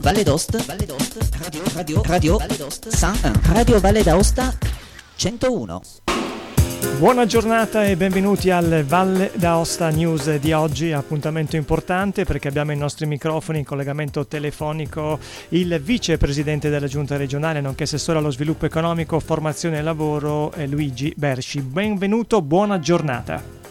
Valle d'Ost, Valle d'Ost, Radio, Radio, Radio, Valle d'Ost, 101, Radio Valle d'Aosta 101. Buona giornata e benvenuti al Valle d'Aosta News di oggi, appuntamento importante perché abbiamo ai nostri microfoni in collegamento telefonico il vicepresidente della giunta regionale nonché assessore allo sviluppo economico, formazione e lavoro Luigi Bersci. Benvenuto, buona giornata.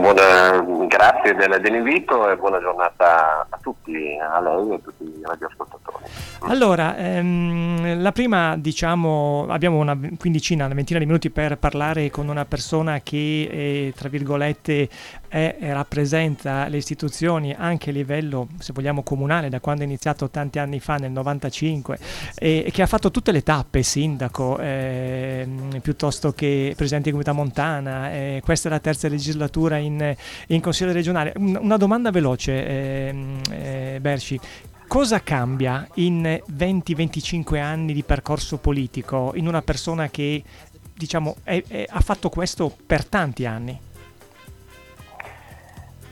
Buona, grazie del, dell'invito e buona giornata a tutti, a lei e a tutti i radioascoltatori. Allora, ehm, la prima, diciamo, abbiamo una quindicina, una ventina di minuti per parlare con una persona che, eh, tra virgolette, è, rappresenta le istituzioni anche a livello, se vogliamo, comunale, da quando è iniziato tanti anni fa, nel 95, e, e che ha fatto tutte le tappe, sindaco, eh, piuttosto che presidente di comunità montana, eh, questa è la terza legislatura in, in Consiglio regionale. Una domanda veloce, ehm, eh, Bersci. Cosa cambia in 20-25 anni di percorso politico in una persona che diciamo, è, è, ha fatto questo per tanti anni?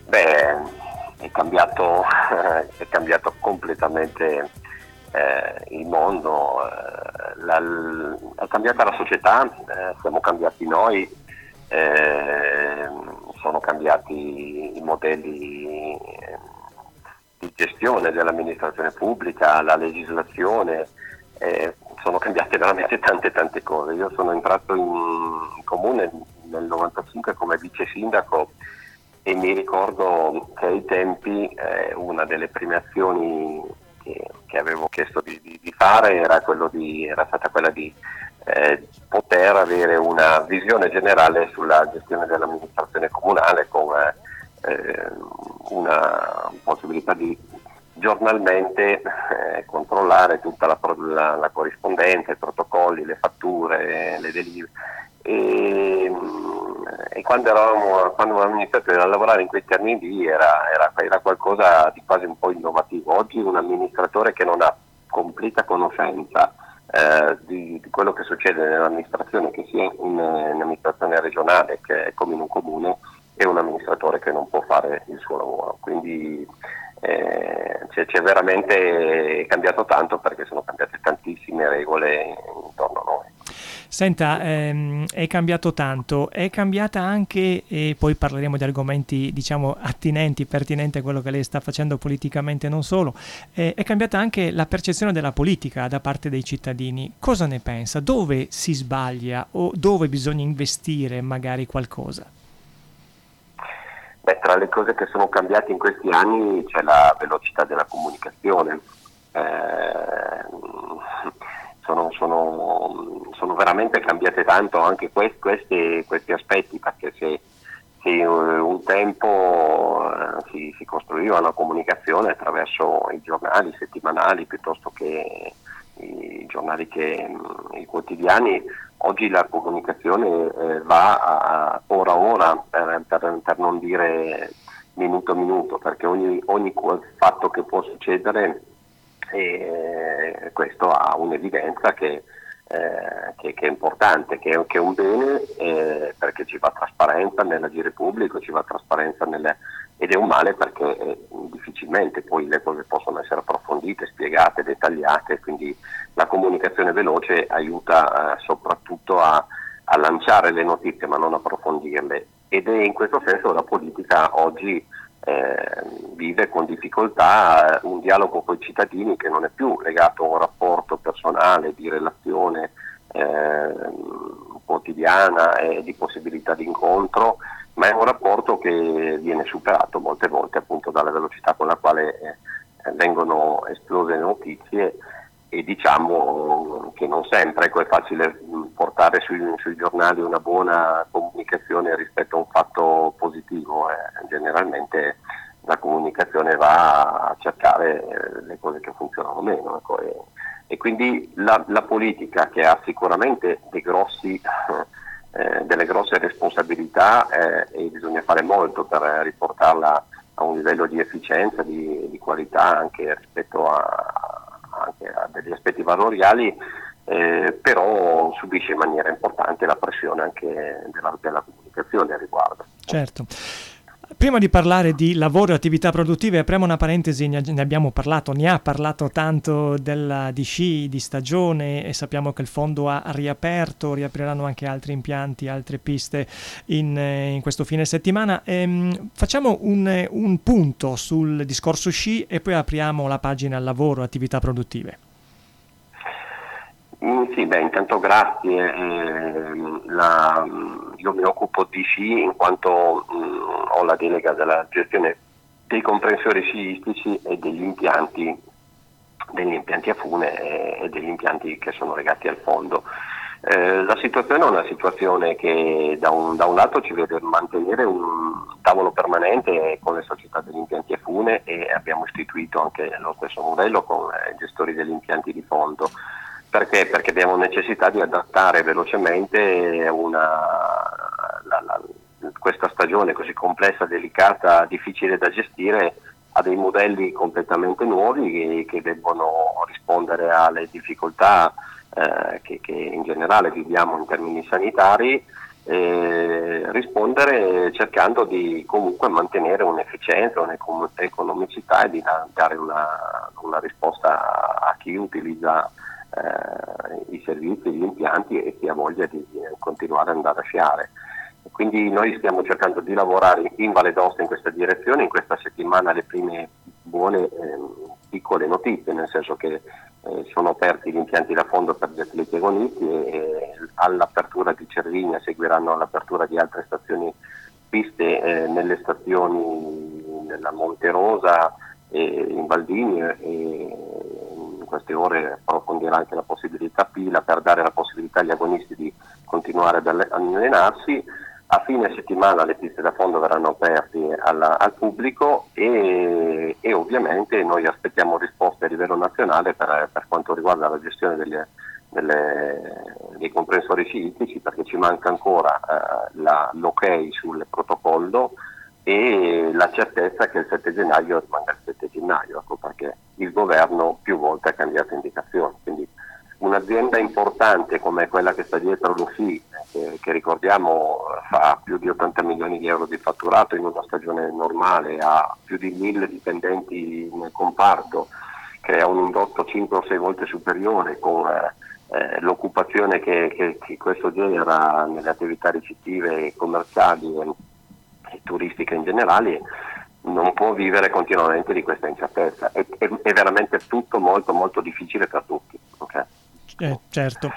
Beh, è cambiato, è cambiato completamente eh, il mondo, eh, la, è cambiata la società, eh, siamo cambiati noi, eh, sono cambiati i modelli eh, di gestione dell'amministrazione pubblica, la legislazione, eh, sono cambiate veramente tante tante cose. Io sono entrato in comune nel 95 come vice sindaco e mi ricordo che ai tempi eh, una delle prime azioni che, che avevo chiesto di, di, di fare era, di, era, stata quella di eh, poter avere una visione generale sulla gestione dell'amministrazione comunale con eh, una possibilità di giornalmente eh, controllare tutta la, la, la, corrispondenza, i protocolli, le fatture, le delivery. E, e quando, eravamo, quando avevamo iniziato a lavorare in quei termini lì era, era, era, qualcosa di quasi un po' innovativo. Oggi un amministratore che non ha completa conoscenza eh, di, di, quello che succede nell'amministrazione, che sia in, in amministrazione regionale che come in un comune, è un amministratore che non può fare il suo lavoro. Quindi eh, c'è, c'è, veramente cambiato tanto perché sono cambiate tantissime regole intorno a noi. Senta, ehm, è cambiato tanto, è cambiata anche, e poi parleremo di argomenti diciamo attinenti, pertinenti a quello che lei sta facendo politicamente non solo, eh, è cambiata anche la percezione della politica da parte dei cittadini. Cosa ne pensa? Dove si sbaglia o dove bisogna investire magari qualcosa? Beh, tra le cose che sono cambiate in questi anni c'è la velocità della comunicazione. Eh, sono, sono, sono, veramente cambiate tanto anche questi, questi, questi aspetti perché se, se un tempo eh, si, si, costruiva una comunicazione attraverso i giornali settimanali piuttosto che i giornali che mm, i quotidiani, oggi la comunicazione eh, va a, ora ora per, per, per, non dire minuto a minuto perché ogni, ogni fatto che può succedere e questo ha un'evidenza che, eh, che, che è importante, che è, che è un bene eh, perché ci va trasparenza nell'agire pubblico, ci va trasparenza nelle, ed è un male perché eh, difficilmente poi le cose possono essere approfondite, spiegate, dettagliate, quindi la comunicazione veloce aiuta eh, soprattutto a, a lanciare le notizie ma non approfondirle. Ed è in questo senso la politica oggi eh, vive con difficoltà eh, un dialogo con i cittadini che non è più legato a un rapporto personale di relazione eh, quotidiana e di possibilità di incontro, ma è un rapporto che viene superato molte volte appunto dalla velocità con la quale eh, vengono esplose le notizie e diciamo che non sempre ecco, è facile portare sui, sui, giornali una buona comunicazione rispetto a un fatto positivo, eh. generalmente la comunicazione va a cercare eh, le cose che funzionano meno ecco, e, e, quindi la, la, politica che ha sicuramente grossi, eh, delle grosse responsabilità eh, e bisogna fare molto per riportarla a un livello di efficienza, di, di qualità anche rispetto a anche a degli aspetti valoriali, eh, però subisce in maniera importante la pressione anche della, della comunicazione a riguardo. Certo. Prima di parlare di lavoro e attività produttive, apriamo una parentesi, ne abbiamo parlato, ne ha parlato tanto della, di sci, di stagione e sappiamo che il fondo ha riaperto, riapriranno anche altri impianti, altre piste in, eh, in questo fine settimana. Ehm, facciamo un, un punto sul discorso sci e poi apriamo la pagina lavoro e attività produttive. Mm, sì, beh, intanto grazie. Eh, la, io mi occupo di sci in quanto mh, mm, ho la delega della gestione dei comprensori sciistici e degli impianti, degli impianti a fune e degli impianti che sono legati al fondo. Eh, la situazione è una situazione che da un, da un, lato ci vede mantenere un tavolo permanente con le società degli impianti a fune e abbiamo istituito anche lo stesso modello con eh, i gestori degli impianti di fondo. Perché? Perché abbiamo necessità di adattare velocemente una, la, la, questa stagione così complessa, delicata, difficile da gestire a dei modelli completamente nuovi che, che debbono rispondere alle difficoltà eh, che, che, in generale viviamo in termini sanitari, eh, rispondere cercando di comunque mantenere un'efficienza, un'economicità e di dare una, una risposta a chi utilizza eh, i servizi, gli impianti e chi ha voglia di continuare ad andare a sciare. Quindi noi stiamo cercando di lavorare in Valle d'Osta in questa direzione, in questa settimana le prime buone eh, piccole notizie, nel senso che eh, sono aperti gli impianti da fondo per gli atleti agonisti e, e all'apertura di Cervigna seguiranno l'apertura di altre stazioni piste eh, nelle stazioni nella Monte Rosa, in Valdini e queste ore approfondirà anche la possibilità Pila per dare la possibilità agli agonisti di continuare ad allenarsi. A fine settimana le piste da fondo verranno aperte alla, al pubblico e, e, ovviamente noi aspettiamo risposte a livello nazionale per, per quanto riguarda la gestione delle, delle, dei comprensori sciitici perché ci manca ancora eh, l'ok sul protocollo e la certezza che il 7 gennaio rimanga il 7 gennaio, ecco perché il governo più volte ha cambiato indicazioni. Quindi un'azienda importante come quella che sta dietro l'UFI, che, che ricordiamo fa più di 80 milioni di euro di fatturato in una stagione normale, ha più di mille dipendenti nel comparto, che ha un indotto 5 o 6 volte superiore con eh, l'occupazione che, che, che, questo genera nelle attività ricettive e commerciali e turistica in generale non può vivere continuamente di questa incertezza. È, è, è veramente tutto molto molto difficile per tutti. Okay? Eh, certo.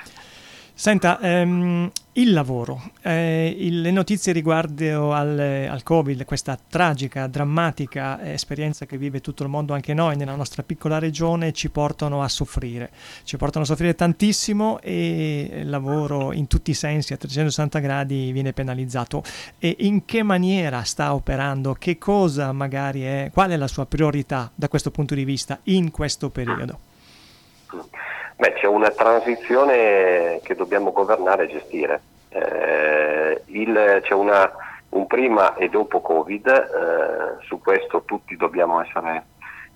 Senta, ehm, il lavoro, eh, il, le notizie riguardo al, al, Covid, questa tragica, drammatica esperienza che vive tutto il mondo, anche noi nella nostra piccola regione, ci portano a soffrire. Ci portano a soffrire tantissimo e il lavoro in tutti i sensi a 360 gradi viene penalizzato. E in che maniera sta operando? Che cosa magari è? Qual è la sua priorità da questo punto di vista in questo periodo? Beh, c'è una transizione che dobbiamo governare e gestire. Eh, il, c'è una, un prima e dopo Covid, eh, su questo tutti dobbiamo essere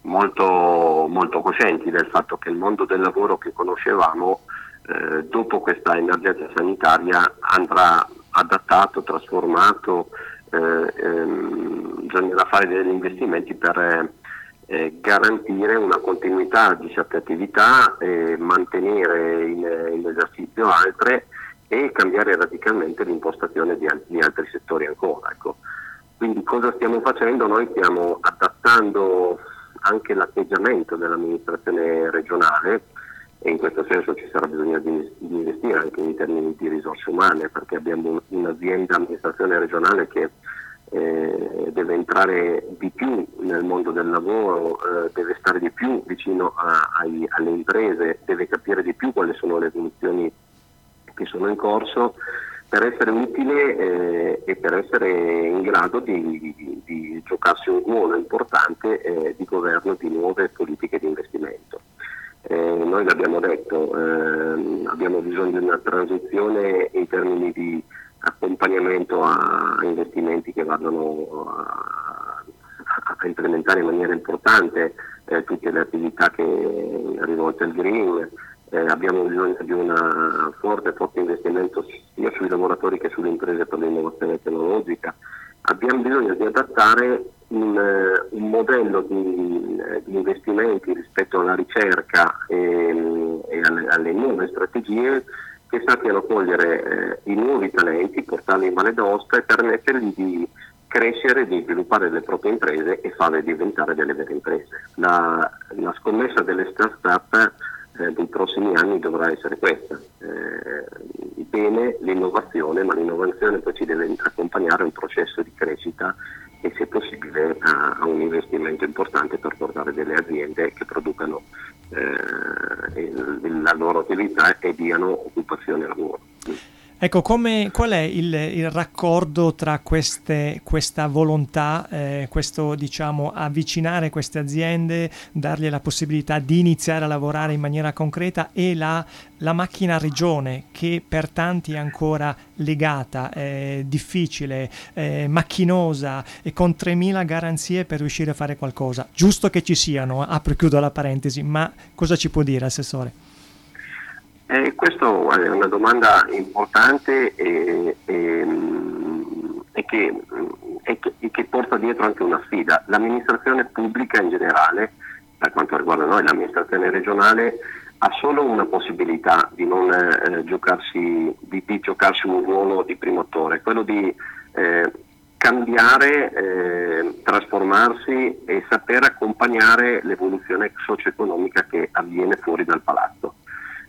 molto, molto coscienti del fatto che il mondo del lavoro che conoscevamo eh, dopo questa emergenza sanitaria andrà adattato, trasformato, eh, ehm, bisognerà fare degli investimenti per eh, garantire una continuità di certe attività, eh, mantenere in, in, esercizio altre e cambiare radicalmente l'impostazione di, di altri settori ancora. Ecco. Quindi cosa stiamo facendo? Noi stiamo adattando anche l'atteggiamento dell'amministrazione regionale e in questo senso ci sarà bisogno di, di investire anche in termini di risorse umane perché abbiamo un'azienda amministrazione regionale che eh, deve entrare di più nel mondo del lavoro, eh, deve stare di più vicino a, ai, alle imprese, deve capire di più quali sono le evoluzioni che sono in corso per essere utile eh, e per essere in grado di, di, di giocarsi un ruolo importante eh, di governo di nuove politiche di investimento. Eh, noi l'abbiamo detto, ehm, abbiamo bisogno di una transizione in termini di accompagnamento a investimenti che vadano a, a implementare in maniera importante eh, tutte le attività che rivolte al green. Eh, abbiamo bisogno di un forte, forte investimento sia sui lavoratori che sulle imprese per l'innovazione tecnologica abbiamo bisogno di adattare un, uh, un modello di, di, investimenti rispetto alla ricerca e, e alle, alle, nuove strategie che sappiano cogliere uh, i nuovi talenti, portarli in Valle d'Aosta e permettergli di crescere, di sviluppare le proprie imprese e farle diventare delle vere imprese. La, la scommessa delle start-up eh, dei prossimi anni dovrà essere questa. Eh, bene l'innovazione, ma l'innovazione poi ci deve accompagnare a un processo di crescita e se possibile a, a un investimento importante per portare delle aziende che producano eh, la loro attività e diano occupazione e lavoro. Ecco, come, qual è il, il raccordo tra queste, questa volontà, eh, questo diciamo avvicinare queste aziende, dargli la possibilità di iniziare a lavorare in maniera concreta e la, la macchina regione che per tanti è ancora legata, eh, difficile, eh, macchinosa e con 3.000 garanzie per riuscire a fare qualcosa? Giusto che ci siano, apro e chiudo la parentesi, ma cosa ci può dire Assessore? Eh, questa è una domanda importante e, e, e, che, e, che, porta dietro anche una sfida. L'amministrazione pubblica in generale, per quanto riguarda noi, l'amministrazione regionale ha solo una possibilità di, non, eh, giocarsi, di, di, giocarsi, un ruolo di primotore, quello di eh, cambiare, eh, trasformarsi e saper accompagnare l'evoluzione socio-economica che avviene fuori dal palazzo.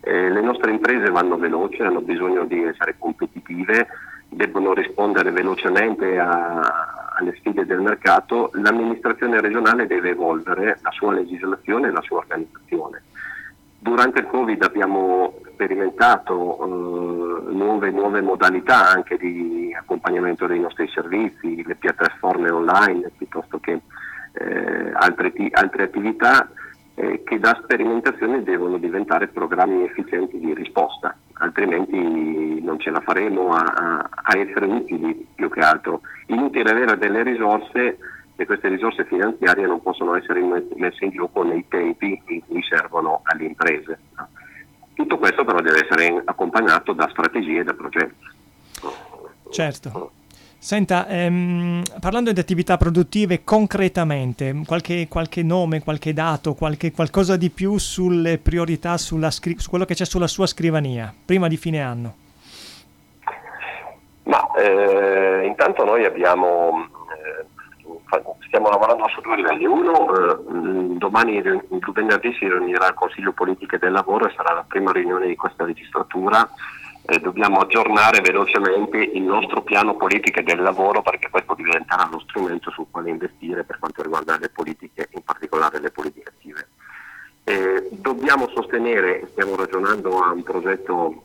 Eh, le nostre imprese vanno veloci, hanno bisogno di essere competitive, debbono rispondere velocemente a, alle sfide del mercato, l'amministrazione regionale deve evolvere la sua legislazione e la sua organizzazione. Durante il Covid abbiamo sperimentato eh, nuove, nuove, modalità anche di accompagnamento dei nostri servizi, le piattaforme online piuttosto che eh, altre, altre attività eh, che da sperimentazione devono diventare programmi efficienti di risposta, altrimenti non ce la faremo a, a, essere utili più che altro. Inutile avere delle risorse e queste risorse finanziarie non possono essere messe in gioco nei tempi in cui servono alle imprese. Tutto questo però deve essere accompagnato da strategie e da progetti. Certo. Senta, ehm, parlando di attività produttive concretamente, qualche, qualche nome, qualche dato, qualche, qualcosa di più sulle priorità, scri- su quello che c'è sulla sua scrivania, prima di fine anno? Ma eh, intanto noi abbiamo, eh, stiamo lavorando su due livelli. Uno, eh, domani, venerdì, si riunirà il Consiglio Politiche del Lavoro e sarà la prima riunione di questa legislatura eh, dobbiamo aggiornare velocemente il nostro piano politiche del lavoro perché questo diventerà lo strumento sul quale investire per quanto riguarda le politiche, in particolare le politiche attive. Eh, dobbiamo sostenere, stiamo ragionando a un progetto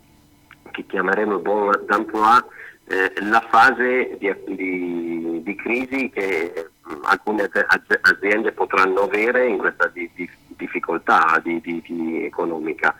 che chiameremo Bon d'Emploi, eh, la fase di, di, di crisi che mm, alcune aziende potranno avere in questa di, difficoltà economica.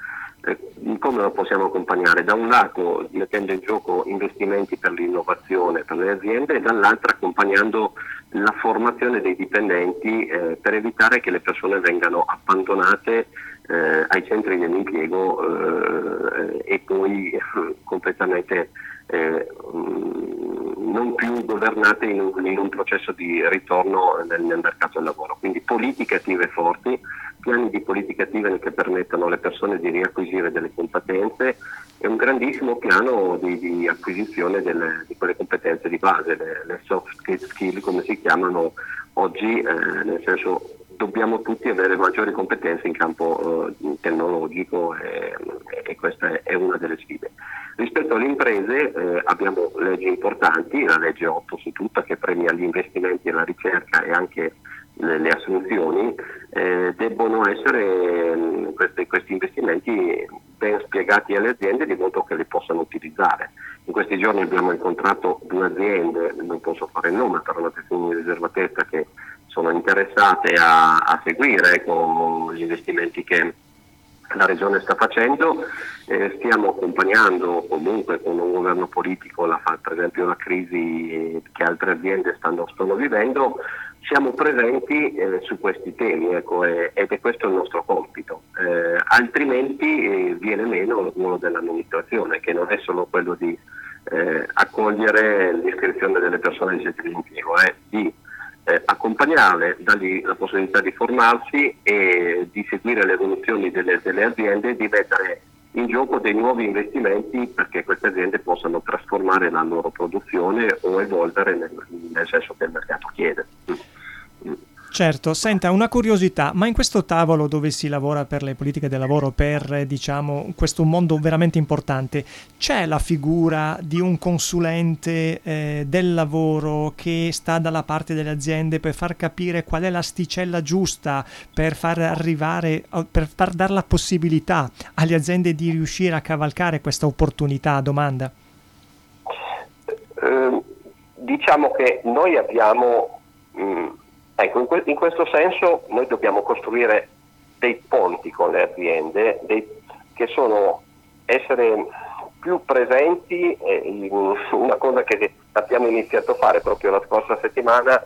Eh, come lo possiamo accompagnare? Da un lato mettendo in gioco investimenti per l'innovazione per le aziende e dall'altro accompagnando la formazione dei dipendenti eh, per evitare che le persone vengano abbandonate eh, ai centri dell'impiego eh, e poi eh, completamente eh, non più governate in un, in un, processo di ritorno nel, nel mercato del lavoro. Quindi politiche attive forti piani di politica attiva che permettano alle persone di riacquisire delle competenze e un grandissimo piano di, di acquisizione delle, di quelle competenze di base, le, le, soft skill come si chiamano oggi, eh, nel senso dobbiamo tutti avere maggiori competenze in campo eh, tecnologico e, e, questa è, una delle sfide. Rispetto alle imprese eh, abbiamo leggi importanti, la legge 8 su tutta che premia gli investimenti e la ricerca e anche le, assunzioni, eh, debbono essere mh, mm, questi, questi, investimenti ben spiegati alle aziende di modo che li possano utilizzare. In questi giorni abbiamo incontrato due aziende, non posso fare il nome, per una questione di riservatezza, che sono interessate a, a seguire con gli investimenti che la Regione sta facendo, eh, stiamo accompagnando comunque con un governo politico la, per esempio la crisi che altre aziende stanno, stanno vivendo, siamo presenti eh, su questi temi ecco, eh, ed è questo il nostro compito, eh, altrimenti eh, viene meno il ruolo dell'amministrazione che non è solo quello di eh, accogliere l'iscrizione delle persone in centri di impiego, è di eh, accompagnarle, dargli la possibilità di formarsi e di seguire le evoluzioni delle, delle aziende e di mettere in gioco dei nuovi investimenti perché queste aziende possano trasformare la loro produzione o evolvere nel, nel senso che il mercato chiede. Certo, senta, una curiosità, ma in questo tavolo dove si lavora per le politiche del lavoro, per diciamo, questo mondo veramente importante, c'è la figura di un consulente eh, del lavoro che sta dalla parte delle aziende per far capire qual è l'asticella giusta per far arrivare, per far dare la possibilità alle aziende di riuscire a cavalcare questa opportunità? Domanda. Eh, diciamo che noi abbiamo... Mh, Ecco, in, que- in, questo senso noi dobbiamo costruire dei ponti con le aziende dei, che sono essere più presenti, eh, una cosa che abbiamo iniziato a fare proprio la scorsa settimana,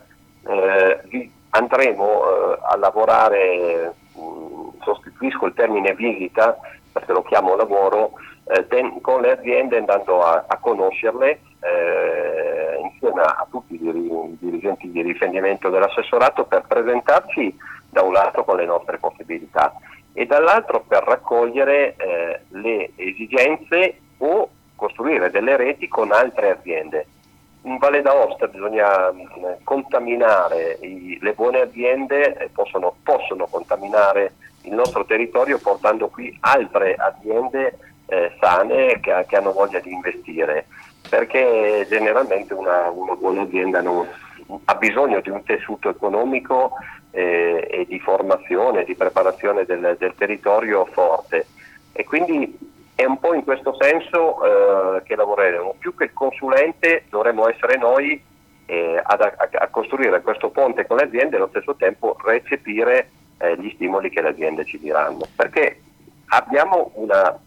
eh, andremo eh, a lavorare, mh, sostituisco il termine visita perché lo chiamo lavoro, eh, ten- con le aziende andando a, a conoscerle eh, insieme a tutti i, dir- i dirigenti di riferimento dell'assessorato per presentarci da un lato con le nostre possibilità e dall'altro per raccogliere eh, le esigenze o costruire delle reti con altre aziende. In Valle d'Aosta bisogna mm, contaminare le buone aziende, eh, possono, possono, contaminare il nostro territorio portando qui altre aziende eh, sane che, che hanno voglia di investire perché generalmente una, una buona azienda non, ha bisogno di un tessuto economico eh, e di formazione, di preparazione del, del, territorio forte e quindi è un po' in questo senso eh, che lavoreremo. Più che il consulente dovremmo essere noi eh, ad, a, a, costruire questo ponte con le aziende e allo stesso tempo recepire eh, gli stimoli che le aziende ci diranno. Perché abbiamo una,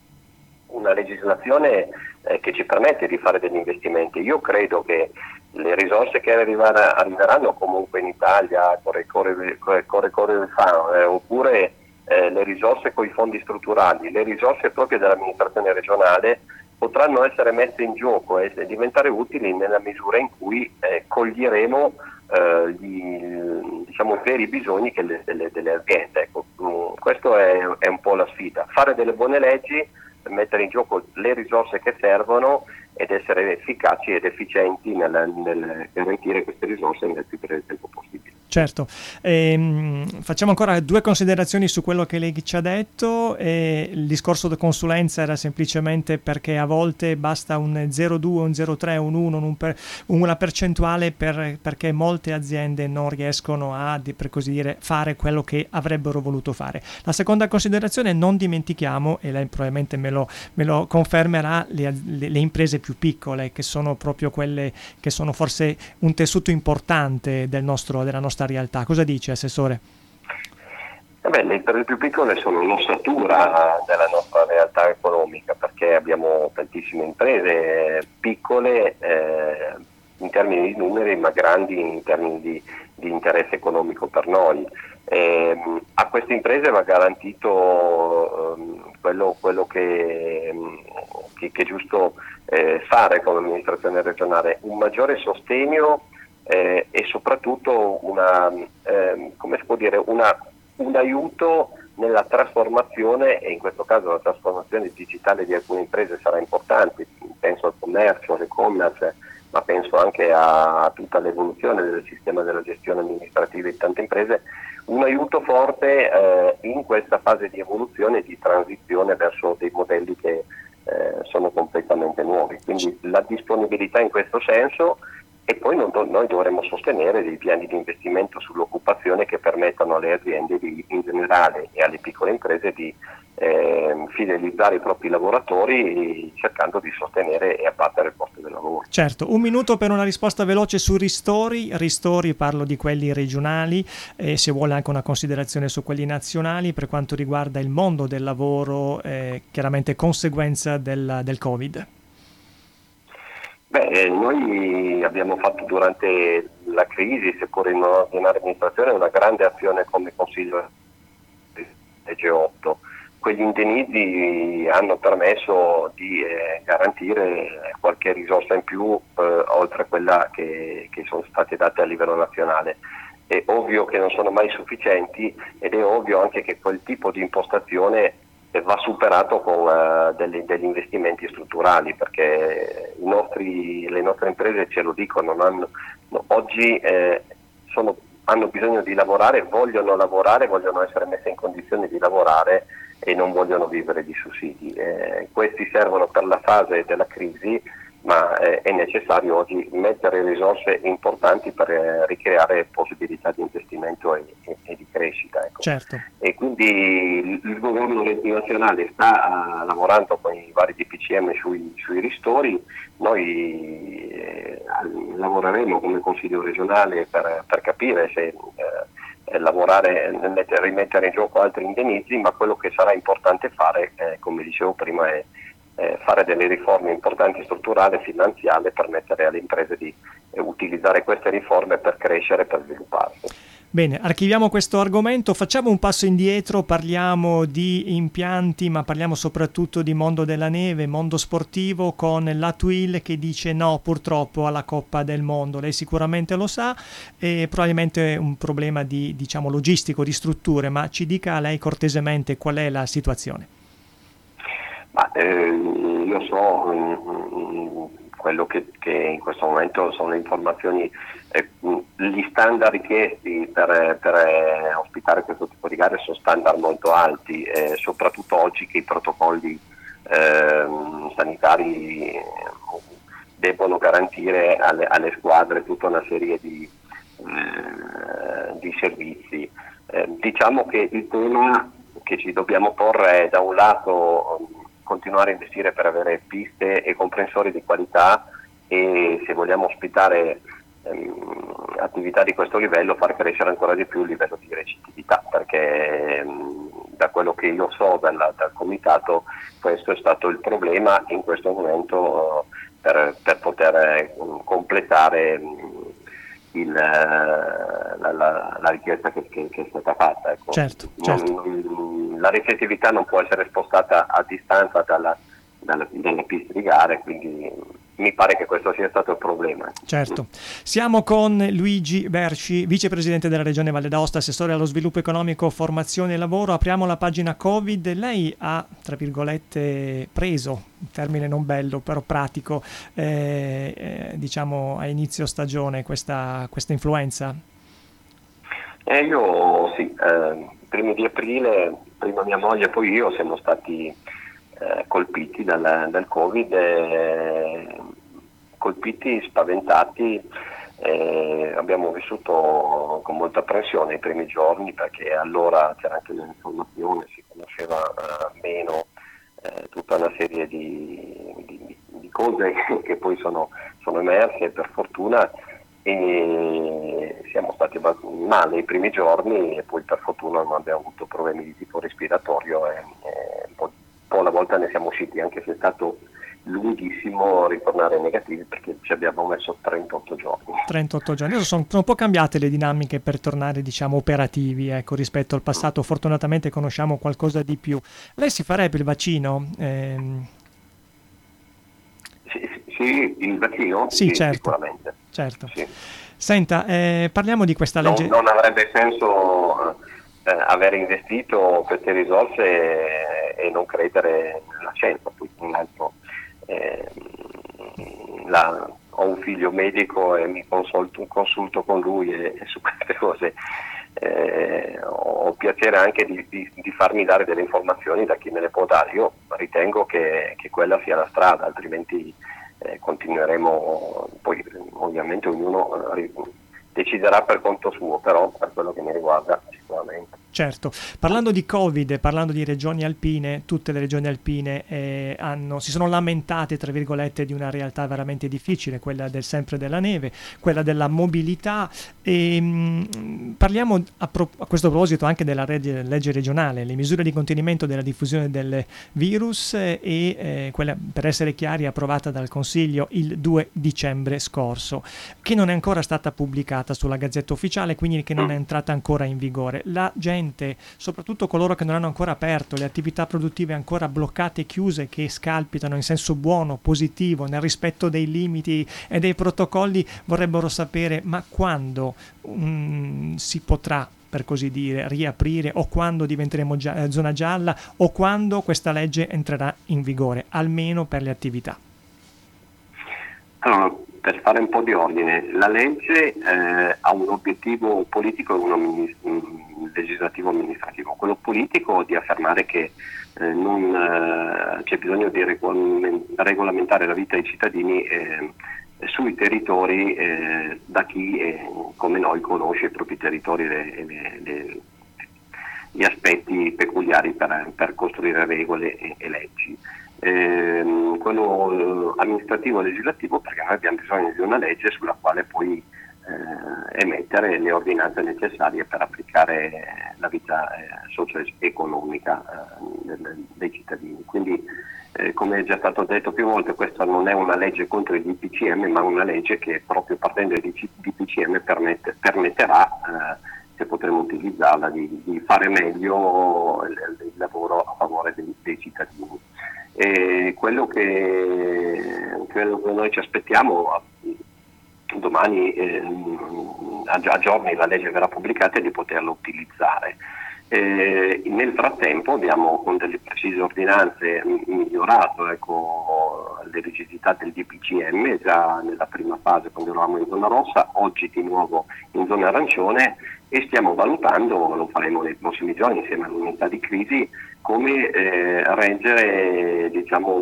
una legislazione eh, che ci permette di fare degli investimenti. Io credo che le risorse che arriveranno comunque in Italia, corre corre, corre, eh, oppure eh, le risorse con i fondi strutturali, le risorse proprie dell'amministrazione regionale potranno essere messe in gioco e diventare utili nella misura in cui eh, coglieremo eh, gli, diciamo, i veri bisogni le, delle, delle, aziende. Ecco, mm, questa è, è un po' la sfida. Fare delle buone leggi mettere in gioco le risorse che servono ed essere efficaci ed efficienti nel, garantire queste risorse nel più breve tempo possibile. Certo, ehm, facciamo ancora due considerazioni su quello che lei ci ha detto. Eh, il discorso di consulenza era semplicemente perché a volte basta un 0,2, un 0,3, un 1, un per, una percentuale per, perché molte aziende non riescono a, per così dire, fare quello che avrebbero voluto fare. La seconda considerazione, non dimentichiamo, e lei probabilmente me lo, me lo confermerà, le, le, le imprese più piccole, che sono proprio quelle che sono forse un tessuto importante del nostro, della nostra realtà. Cosa dice Assessore? Eh beh, le imprese più piccole sono l'ossatura della nostra realtà economica perché abbiamo tantissime imprese piccole eh, in termini di numeri ma grandi in termini di, di interesse economico per noi. Eh, a queste imprese va garantito eh, quello, quello che, che, che, è giusto eh, fare come amministrazione regionale, un maggiore sostegno eh, e soprattutto una, eh, dire, una, un aiuto nella trasformazione e in questo caso la trasformazione digitale di alcune imprese sarà importante, penso al commercio, all'e-commerce, ma penso anche a tutta l'evoluzione del sistema della gestione amministrativa di tante imprese, un aiuto forte eh, in questa fase di evoluzione e di transizione verso dei modelli che eh, sono completamente nuovi. Quindi la disponibilità in questo senso e poi non, noi dovremmo sostenere dei piani di investimento sull'occupazione che permettano alle aziende di, in generale e alle piccole imprese di eh, fidelizzare i propri lavoratori cercando di sostenere e abbattere il costo del lavoro. Certo, un minuto per una risposta veloce su ristori, ristori parlo di quelli regionali e se vuole anche una considerazione su quelli nazionali per quanto riguarda il mondo del lavoro, eh, chiaramente conseguenza del, del Covid. Beh, eh, noi abbiamo fatto durante la crisi, seppur in ordinaria amministrazione, una grande azione come Consiglio legge 8, quegli indennizzi hanno permesso di eh, garantire qualche risorsa in più eh, oltre a quella che, che, sono state date a livello nazionale. È ovvio che non sono mai sufficienti ed è ovvio anche che quel tipo di impostazione va superato con uh, degli, degli, investimenti strutturali perché nostri, le nostre imprese ce lo dicono, hanno, no, oggi eh, sono, hanno bisogno di lavorare, vogliono lavorare, vogliono essere messe in condizioni di lavorare e non vogliono vivere di sussidi. Eh, questi servono per la fase della crisi ma eh, è necessario oggi mettere risorse importanti per eh, ricreare possibilità di investimento e, e, e di crescita. Ecco. Certo. E quindi il, governo nazionale sta uh, lavorando con i vari DPCM sui, sui ristori, noi eh, lavoreremo come Consiglio regionale per, per capire se eh, lavorare, rimettere in gioco altri indennizzi, ma quello che sarà importante fare, eh, come dicevo prima, è eh, fare delle riforme importanti strutturali e finanziarie per permettere alle imprese di eh, utilizzare queste riforme per crescere e per svilupparsi. Bene, archiviamo questo argomento, facciamo un passo indietro, parliamo di impianti, ma parliamo soprattutto di mondo della neve, mondo sportivo, con la Twill che dice no purtroppo alla Coppa del Mondo. Lei sicuramente lo sa, è probabilmente un problema di, diciamo, logistico, di strutture, ma ci dica lei cortesemente qual è la situazione. Ma, eh, io so mh, quello che, che, in questo momento sono le informazioni, eh, gli standard richiesti per, per eh, ospitare questo tipo di gare sono standard molto alti, eh, soprattutto oggi che i protocolli ehm, sanitari debbono garantire alle, alle, squadre tutta una serie di, eh, di servizi. Eh, diciamo che il tema che ci dobbiamo porre è da un lato continuare a investire per avere piste e comprensori di qualità e se vogliamo ospitare ehm, attività di questo livello far crescere ancora di più il livello di recettività perché ehm, da quello che io so dal, dal, comitato questo è stato il problema in questo momento per, per poter eh, completare il, la, la, la, richiesta che, che, che, è stata fatta. Ecco. Certo, certo. La ricettività non può essere spostata a distanza dalla, dalla, dalla pista di gare, quindi mi pare che questo sia stato il problema. Certo. Siamo con Luigi Berci, vicepresidente della Regione Valle d'Aosta, assessore allo sviluppo economico, formazione e lavoro. Apriamo la pagina Covid. Lei ha, tra virgolette, preso, termine non bello, però pratico, eh, eh, diciamo a inizio stagione questa, questa influenza? Eh, io sì, eh, primi di aprile, prima mia moglie e poi io siamo stati eh, colpiti dal, dal Covid, colpiti, spaventati. Eh, abbiamo vissuto con molta pressione i primi giorni perché allora c'era anche l'informazione, si conosceva eh, meno eh, tutta una serie di, di, di cose che poi sono, sono, emerse per fortuna e siamo stati male i primi giorni e poi per fortuna non abbiamo avuto problemi di tipo respiratorio e, e un po' alla volta ne siamo usciti, anche se è stato lunghissimo ritornare negativi perché ci abbiamo messo 38 giorni. 38 giorni, adesso sono, sono un po' cambiate le dinamiche per tornare diciamo operativi ecco, rispetto al passato, fortunatamente conosciamo qualcosa di più. Lei si farebbe il vaccino? Ehm... Sì, sì, il vaccino? Sì, sì certo. Sicuramente. Certo. Sì. Senta, eh, parliamo di questa legge. Non, non avrebbe senso eh, aver investito queste risorse e non credere nella scienza. Tra l'altro, eh, la, ho un figlio medico e mi consulto, consulto con lui e, e, su queste cose eh, ho piacere anche di, di, di, farmi dare delle informazioni da chi me le può dare. Io ritengo che, che quella sia la strada, altrimenti eh, continueremo, poi ovviamente ognuno eh, deciderà per conto suo, però per quello che mi riguarda sicuramente. Certo, parlando di Covid, parlando di regioni alpine, tutte le regioni alpine eh, hanno, si sono lamentate, tra virgolette, di una realtà veramente difficile, quella del sempre della neve, quella della mobilità. E, mh, parliamo a, pro- a, questo proposito anche della legge, legge, regionale, le misure di contenimento della diffusione del virus e eh, quella, per essere chiari, approvata dal Consiglio il 2 dicembre scorso, che non è ancora stata pubblicata sulla Gazzetta Ufficiale, quindi che non è entrata ancora in vigore. La gente gente, soprattutto coloro che non hanno ancora aperto, le attività produttive ancora bloccate e chiuse, che scalpitano in senso buono, positivo, nel rispetto dei limiti e dei protocolli, vorrebbero sapere ma quando um, si potrà per così dire, riaprire o quando diventeremo gia- eh, zona gialla o quando questa legge entrerà in vigore, almeno per le attività? Allora, per fare un po' di ordine, la legge eh, ha un obiettivo politico e uno mm, legislativo amministrativo. Quello politico di affermare che eh, non, eh, c'è bisogno di regolamentare la vita dei cittadini eh, sui territori eh, da chi eh, come noi conosce i propri territori e gli aspetti peculiari per, per costruire regole e, e leggi. Eh, quello amministrativo e legislativo perché noi abbiamo bisogno di una legge sulla quale poi eh, emettere le ordinanze necessarie per applicare la vita eh, socio-economica eh, dei cittadini. Quindi eh, come è già stato detto più volte, questa non è una legge contro il DPCM, ma una legge che proprio partendo dai DPCM permette, permetterà, eh, se potremo utilizzarla, di, di fare meglio il, il, lavoro a favore dei, dei cittadini. E quello che, quello che noi ci aspettiamo domani eh, a giorni la legge verrà pubblicata e di poterla utilizzare. Eh, nel frattempo abbiamo con delle precise ordinanze migliorato ecco, le rigidità del DPCM già nella prima fase quando eravamo in zona rossa, oggi di nuovo in zona arancione e stiamo valutando, lo faremo nei prossimi giorni insieme all'unità di crisi, come eh, reggere diciamo,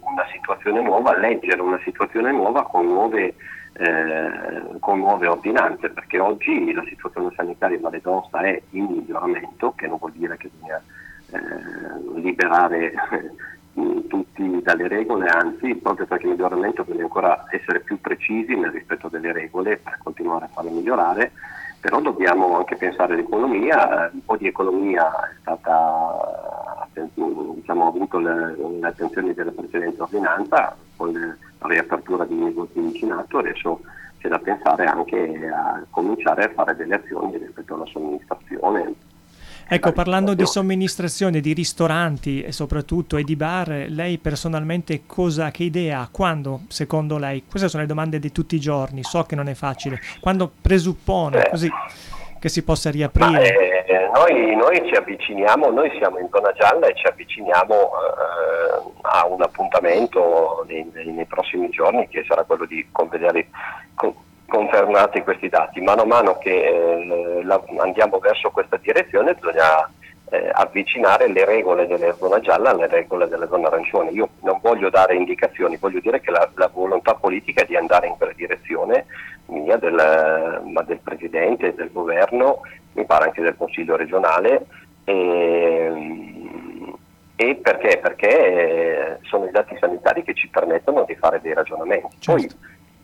una situazione nuova, leggere una situazione nuova con nuove eh, con nuove ordinanze, perché oggi la situazione sanitaria in Valle d'Aosta è in miglioramento, che non vuol dire che bisogna eh, liberare tutti dalle regole, anzi proprio perché il miglioramento bisogna ancora essere più precisi nel rispetto delle regole per continuare a farle migliorare, però dobbiamo anche pensare all'economia, eh, un po' di economia è stata diciamo, avuto le, l'attenzione della precedente ordinanza con riapertura di negozi vicinato, adesso c'è da pensare anche a cominciare a fare delle azioni rispetto alla somministrazione. Ecco, parlando di somministrazione di ristoranti e soprattutto e di bar, lei personalmente cosa, che idea ha? Quando, secondo lei, queste sono le domande di tutti i giorni, so che non è facile, quando presuppone così che si possa riaprire? Eh, noi, noi, ci avviciniamo, noi siamo in zona gialla e ci avviciniamo eh, a un appuntamento nei, nei, prossimi giorni che sarà quello di convedere, con, confermati questi dati. Mano a mano che eh, la, andiamo verso questa direzione bisogna eh, avvicinare le regole della zona gialla alle regole della zona arancione. Io non voglio dare indicazioni, voglio dire che la, la volontà politica di andare in quella direzione mia, del, ma del Presidente, del Governo, mi pare anche del Consiglio regionale. E, e perché? Perché sono i dati sanitari che ci permettono di fare dei ragionamenti. Certo. Poi,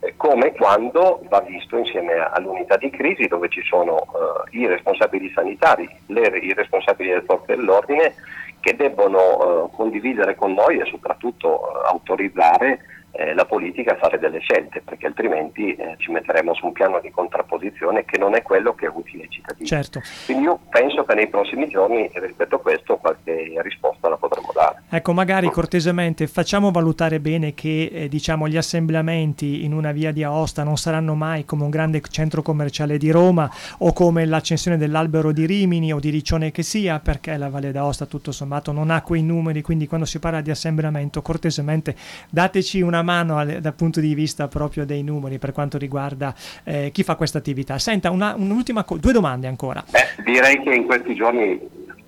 eh, come quando va visto insieme all'unità di crisi dove ci sono uh, i responsabili sanitari, le, i responsabili del forze dell'ordine che debbono uh, condividere con noi e soprattutto uh, autorizzare eh, la politica a fare delle scelte, perché altrimenti eh, ci metteremo su un piano di contrapposizione che non è quello che è utile ai cittadini. Certo. Quindi io penso che nei prossimi giorni rispetto a questo qualche risposta la potremo dare. Ecco, magari cortesemente facciamo valutare bene che eh, diciamo, gli assemblamenti in una via di Aosta non saranno mai come un grande centro commerciale di Roma o come l'accensione dell'albero di Rimini o di Riccione che sia, perché la Valle d'Aosta tutto sommato non ha quei numeri, quindi quando si parla di assemblamento cortesemente dateci una mano al, dal punto di vista proprio dei numeri per quanto riguarda eh, chi fa questa attività. Senta, una, un'ultima, co- due domande ancora. Beh, direi che in questi giorni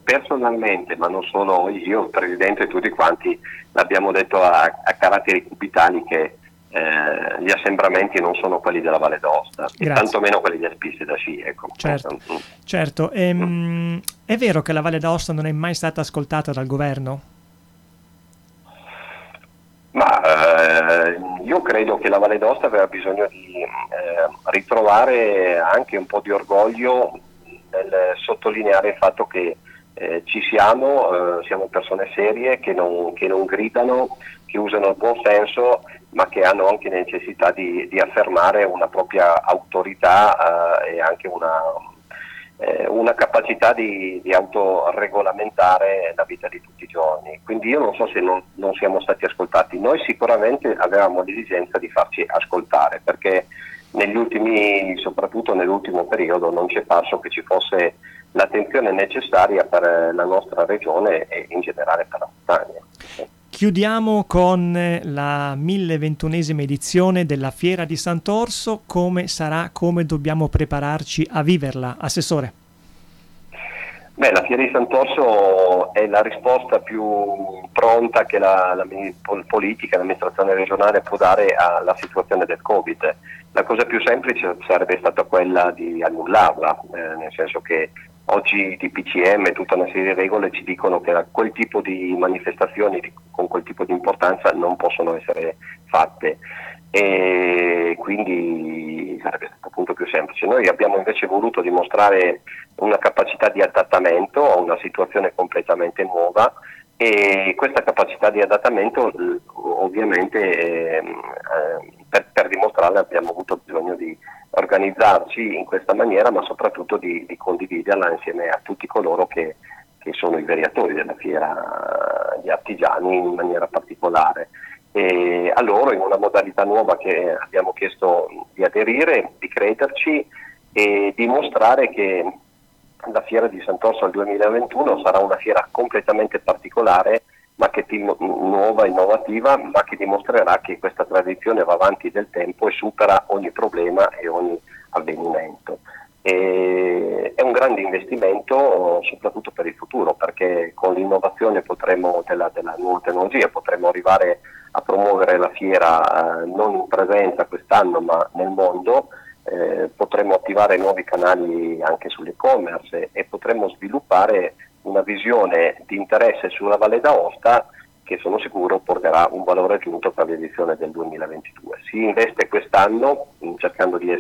personalmente, ma non solo io, il Presidente e tutti quanti, l'abbiamo detto a, a caratteri cubitali che eh, gli assembramenti non sono quelli della Valle e tantomeno quelli delle piste da sci. Ecco. Certo, certo. Ehm, è vero che la Valle d'Aosta non è mai stata ascoltata dal governo? Ma eh, io credo che la Valle d'Osta aveva bisogno di eh, ritrovare anche un po' di orgoglio nel sottolineare il fatto che eh, ci siamo, eh, siamo persone serie che non, che non, gridano, che usano il buon senso, ma che hanno anche necessità di, di affermare una propria autorità eh, e anche una, eh, una capacità di, di, autoregolamentare la vita di tutti i giorni. Quindi io non so se non, non siamo stati ascoltati. Noi sicuramente avevamo l'esigenza di farci ascoltare perché negli ultimi, soprattutto nell'ultimo periodo, non ci è parso che ci fosse l'attenzione necessaria per la nostra regione e in generale per la montagna. Chiudiamo con la 1021esima edizione della Fiera di Sant'Orso, come sarà, come dobbiamo prepararci a viverla? Assessore. Beh, la Fiera di Sant'Orso è la risposta più pronta che la, la politica, l'amministrazione regionale può dare alla situazione del Covid. La cosa più semplice sarebbe stata quella di annullarla, eh, nel senso che oggi di PCM e tutta una serie di regole ci dicono che quel tipo di manifestazioni con quel tipo di importanza non possono essere fatte e quindi sarebbe stato appunto più semplice. Noi abbiamo invece voluto dimostrare una capacità di adattamento a una situazione completamente nuova e questa capacità di adattamento ovviamente eh, per, per dimostrarla abbiamo avuto bisogno di organizzarci in questa maniera, ma soprattutto di, di condividerla insieme a tutti coloro che, che, sono i veri attori della fiera, gli artigiani in maniera particolare. E a loro in una modalità nuova che abbiamo chiesto di aderire, di crederci e dimostrare che la fiera di Sant'Orso al 2021 sarà una fiera completamente particolare ma che tim- nuova, innovativa, ma che dimostrerà che questa tradizione va avanti del tempo e supera ogni problema e ogni avvenimento. E è un grande investimento soprattutto per il futuro perché con l'innovazione potremo, della, della nuova tecnologia potremo arrivare a promuovere la fiera eh, non in presenza quest'anno ma nel mondo, eh, potremo attivare nuovi canali anche sull'e-commerce e potremo sviluppare una visione di interesse sulla Valle d'Aosta che sono sicuro porterà un valore aggiunto per l'edizione del 2022. Si investe quest'anno cercando di,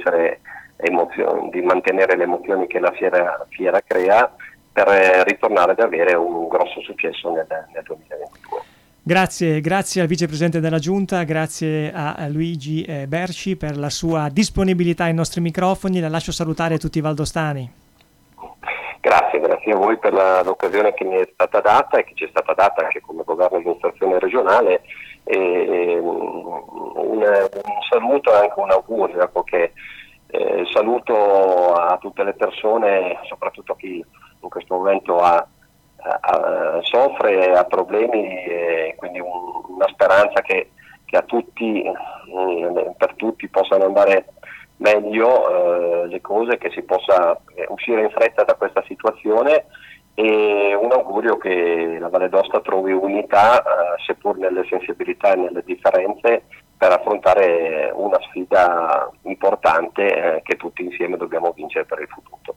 emozioni, di mantenere le emozioni che la fiera, fiera crea per eh, ritornare ad avere un grosso successo nel, nel 2022. Grazie, grazie, al vicepresidente della Giunta, grazie a Luigi eh, Berci per la sua disponibilità ai nostri microfoni. La lascio salutare tutti i valdostani. Grazie, grazie a voi per la, l'occasione che mi è stata data e che ci è stata data anche come governo e amministrazione regionale. E, un, un, saluto e anche un augurio, ecco che eh, saluto a tutte le persone, soprattutto a chi in questo momento ha, ha, soffre, ha problemi e quindi un, una speranza che, che a tutti, per tutti possano andare meglio eh, le cose, che si possa eh, uscire in fretta da questa situazione e un augurio che la Valle d'Osta trovi unità, eh, seppur nelle sensibilità e nelle differenze, per affrontare una sfida importante eh, che tutti insieme dobbiamo vincere per il futuro.